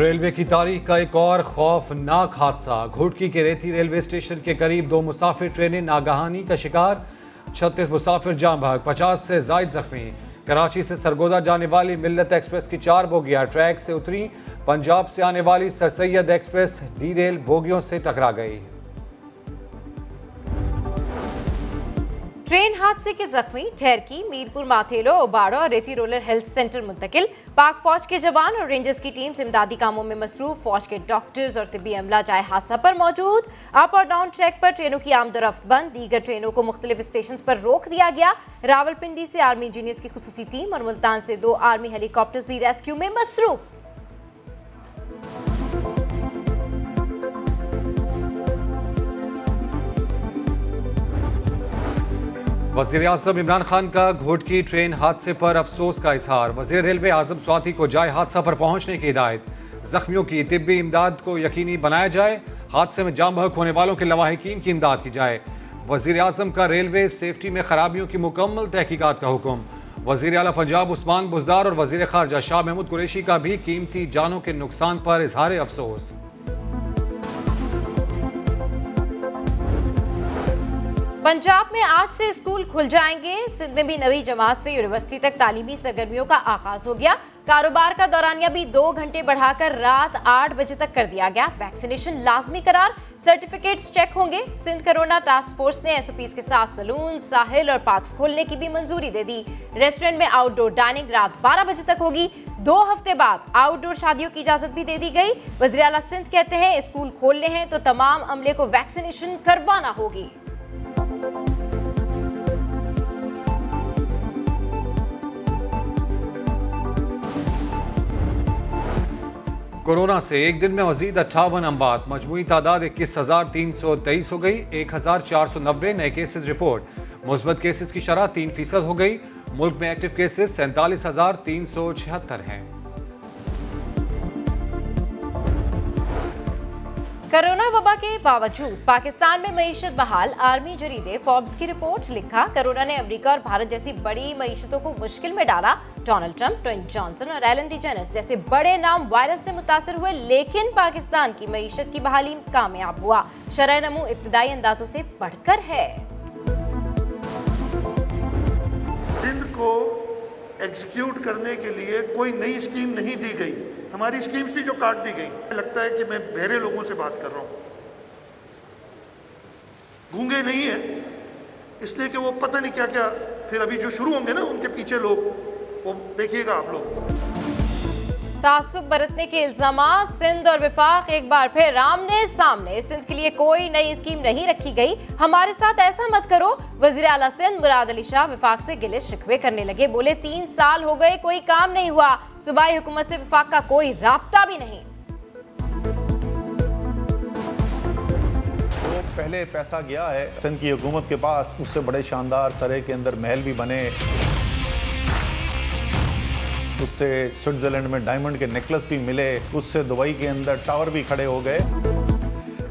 Railway کی تاریخ کا ایک اور خوفناک حادثہ۔ گھوٹکی کے ریتی ریلوے اسٹیشن کے قریب دو مسافر ٹرینیں ناگہانی کا شکار، چھتیس مسافر جام بھاگ، پچاس سے زائد زخمی۔ کراچی سے سرگودا جانے والی ملت ایکسپریس کی چار بوگیاں ٹریک سے اتری۔ پنجاب سے آنے والی سر سید ایکسپریس ڈی ریل بوگیوں سے ٹکرا گئی۔ ٹرین حادثے کے زخمی، ٹھہرکی، میرپور، ماتھیلو، اوباڑو اور ریتی رولر ہیلتھ سینٹر منتقل۔ پاک فوج کے جوان اور رینجرز کی ٹیم امدادی کاموں میں مصروف۔ فوج کے ڈاکٹرز اور طبی عملہ جائے حادثہ پر موجود۔ اپ اور ڈاؤن ٹریک پر ٹرینوں کی آمد و رفت بند۔ دیگر ٹرینوں کو مختلف اسٹیشنز پر روک دیا گیا۔ راول پنڈی سے آرمی انجینئرز کی خصوصی ٹیم اور ملتان سے دو آرمی ہیلی کاپٹرز بھی ریسکیو میں مصروف۔ وزیر اعظم عمران خان کا گھوٹکی ٹرین حادثے پر افسوس کا اظہار۔ وزیر ریلوے اعظم سواتی کو جائے حادثہ پر پہنچنے کی ہدایت۔ زخمیوں کی طبی امداد کو یقینی بنایا جائے۔ حادثے میں جام بحق ہونے والوں کے لواحقین کی امداد کی جائے۔ وزیر اعظم کا ریلوے سیفٹی میں خرابیوں کی مکمل تحقیقات کا حکم۔ وزیر اعلیٰ پنجاب عثمان بزدار اور وزیر خارجہ شاہ محمود قریشی کا بھی قیمتی جانوں کے نقصان پر اظہار افسوس۔ پنجاب میں آج سے اسکول کھل جائیں گے۔ سندھ میں بھی نوی جماعت سے یونیورسٹی تک تعلیمی سرگرمیوں کا آغاز ہو گیا۔ کاروبار کا دورانیہ بھی دو گھنٹے بڑھا کر رات آٹھ بجے تک کر دیا گیا۔ ویکسینیشن لازمی قرار، سرٹیفکیٹس چیک ہوں گے۔ سندھ کرونا ٹاسک فورس نے ایس او پیز کے ساتھ سلون، ساحل اور پارکس کھولنے کی بھی منظوری دے دی۔ ریسٹورنٹ میں آؤٹ ڈور ڈائننگ رات بارہ بجے تک ہوگی۔ دو ہفتے بعد آؤٹ ڈور شادیوں کی اجازت بھی دے دی گئی۔ وزیر اعلیٰ سندھ کہتے ہیں، اسکول کھولنے ہیں تو تمام عملے کو ویکسینیشن کروانا ہوگی۔ کورونا سے ایک دن میں مزید اٹھاون امبات مجموعی تعداد اکیس ہزار تین سو تیئیس ہو گئی، ایک ہزار چار سو نوے نئے کیسز رپورٹ۔ مثبت کیسز کی شرح تین فیصد ہو گئی، ملک میں ایکٹیو کیسز سینتالیس ہزار تین سو چھہتر ہیں۔ کرونا وبا کے باوجود پاکستان میں معیشت بحال، آرمی جریدے فوربس کی رپورٹ لکھا، کرونا نے امریکہ اور بھارت جیسی بڑی معیشتوں کو مشکل میں ڈالا۔ ڈونلڈ ٹرمپ، ٹوئن جانسن اور ایلن ڈی جینس جیسے بڑے نام وائرس سے متاثر ہوئے، لیکن پاکستان کی معیشت کی بحالی کامیاب ہوا۔ شرح نمو ابتدائی اندازوں سے بڑھ کر ہے۔ سندھ کو ایگزیکیوٹ کرنے کے لیے کوئی نئی اسکیم نہیں دی گئی۔ ہماری اسکیمز تھی جو کاٹ دی گئی۔ لگتا ہے کہ میں بہرے لوگوں سے بات کر رہا ہوں۔ گونگے نہیں ہیں۔ اس لیے کہ وہ پتہ نہیں کیا کیا پھر ابھی جو شروع ہوں گے نا، ان کے پیچھے لوگ، وہ دیکھیے گا آپ لوگ۔ تعصب برتنے کے الزامات، سندھ اور وفاق ایک بار پھر رامنے سامنے۔ سندھ کے لیے کوئی نئی اسکیم نہیں رکھی گئی۔ ہمارے ساتھ ایسا مت کرو۔ وزیر اعلیٰ سندھ مراد علی شاہ وفاق سے گلے شکوے کرنے لگے۔ بولے، تین سال ہو گئے، کوئی کام نہیں ہوا۔ صوبائی حکومت سے وفاق کا کوئی رابطہ بھی نہیں۔ پہلے پیسہ گیا ہے۔ سندھ کی حکومت کے پاس اس سے بڑے شاندار سرے کے اندر محل بھی بنے۔ اس سے سوئٹزرلینڈ میں ڈائمنڈ کے نیکلس بھی ملے، اس سے دبئی کے اندر ٹاور بھی کھڑے ہو گئے۔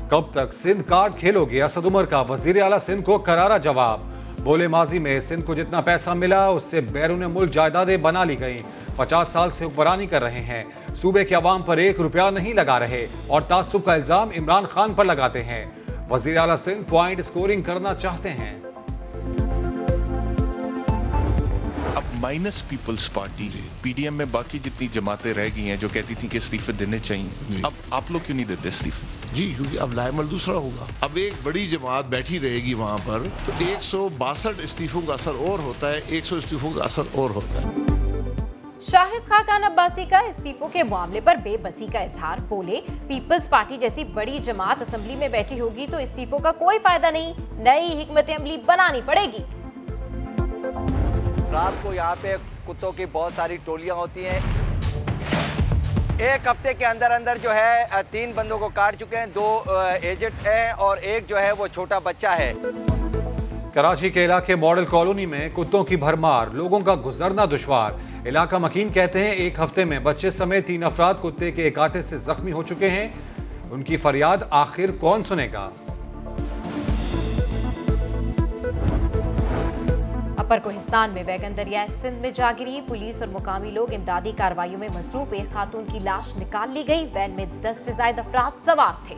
کب تک سندھ کارڈ کھیلو گے اسد عمر کا وزیر اعلیٰ سندھ کو کرارا جواب۔ بولے ماضی میں سندھ کو جتنا پیسہ ملا، اس سے بیرون ملک جائیدادیں بنا لی گئیں۔ پچاس سال سے حکمرانی کر رہے ہیں۔ صوبے کے عوام پر ایک روپیہ نہیں لگا رہے اور تعصب کا الزام عمران خان پر لگاتے ہیں۔ وزیر اعلیٰ سندھ پوائنٹ سکورنگ کرنا چاہتے ہیں۔ Minus Peoples Party P D M میں باقی جتنی جماعتیں رہ گئی ہیں جو کہتی تھیں کہ استعفے دینے چاہیے۔ اب آپ لوگ کیوں نہیں دیتے استعفے؟ جی کیونکہ اب لائمل دوسرا ہوگا۔ اب ایک بڑی جماعت بیٹھی رہے گی وہاں پر تو ایک سو باسٹھ استعفوں کا اثر اور ہوتا ہے ایک سو استعفوں کا اثر اور ہوتا ہے۔ شاہد خاقان عباسی کا استعفوں کے معاملے پر بے بسی کا اظہار۔ بولے پیپلز پارٹی جیسی بڑی جماعت اسمبلی میں بیٹھی ہوگی تو استعفوں کا کوئی فائدہ نہیں نئی حکمت عملی بنانی پڑے گی۔ رات کو یہاں پہ کتوں کی بہت ساری ٹولیاں ہوتی ہیں۔ ایک ہفتے کے اندر اندر جو ہے، تین بندوں کو کاٹ چکے ہیں۔ دو ایجنٹ ہیں اور ایک جو ہے وہ چھوٹا بچہ ہے۔ کراچی کے علاقے ماڈل کالونی میں کتوں کی بھرمار، لوگوں کا گزرنا دشوار۔ علاقہ مکین کہتے ہیں، ایک ہفتے میں بچے سمیت تین افراد کتے کے ایک آٹے سے زخمی ہو چکے ہیں۔ ان کی فریاد آخر کون سنے گا؟ اپر کوہستان میں ویگن دریائے سندھ میں جاگری پولیس اور مقامی لوگ امدادی کاروائیوں میں مصروف ایک خاتون کی لاش نکال لی گئی، وین میں دس سے زائد افراد سوار تھے۔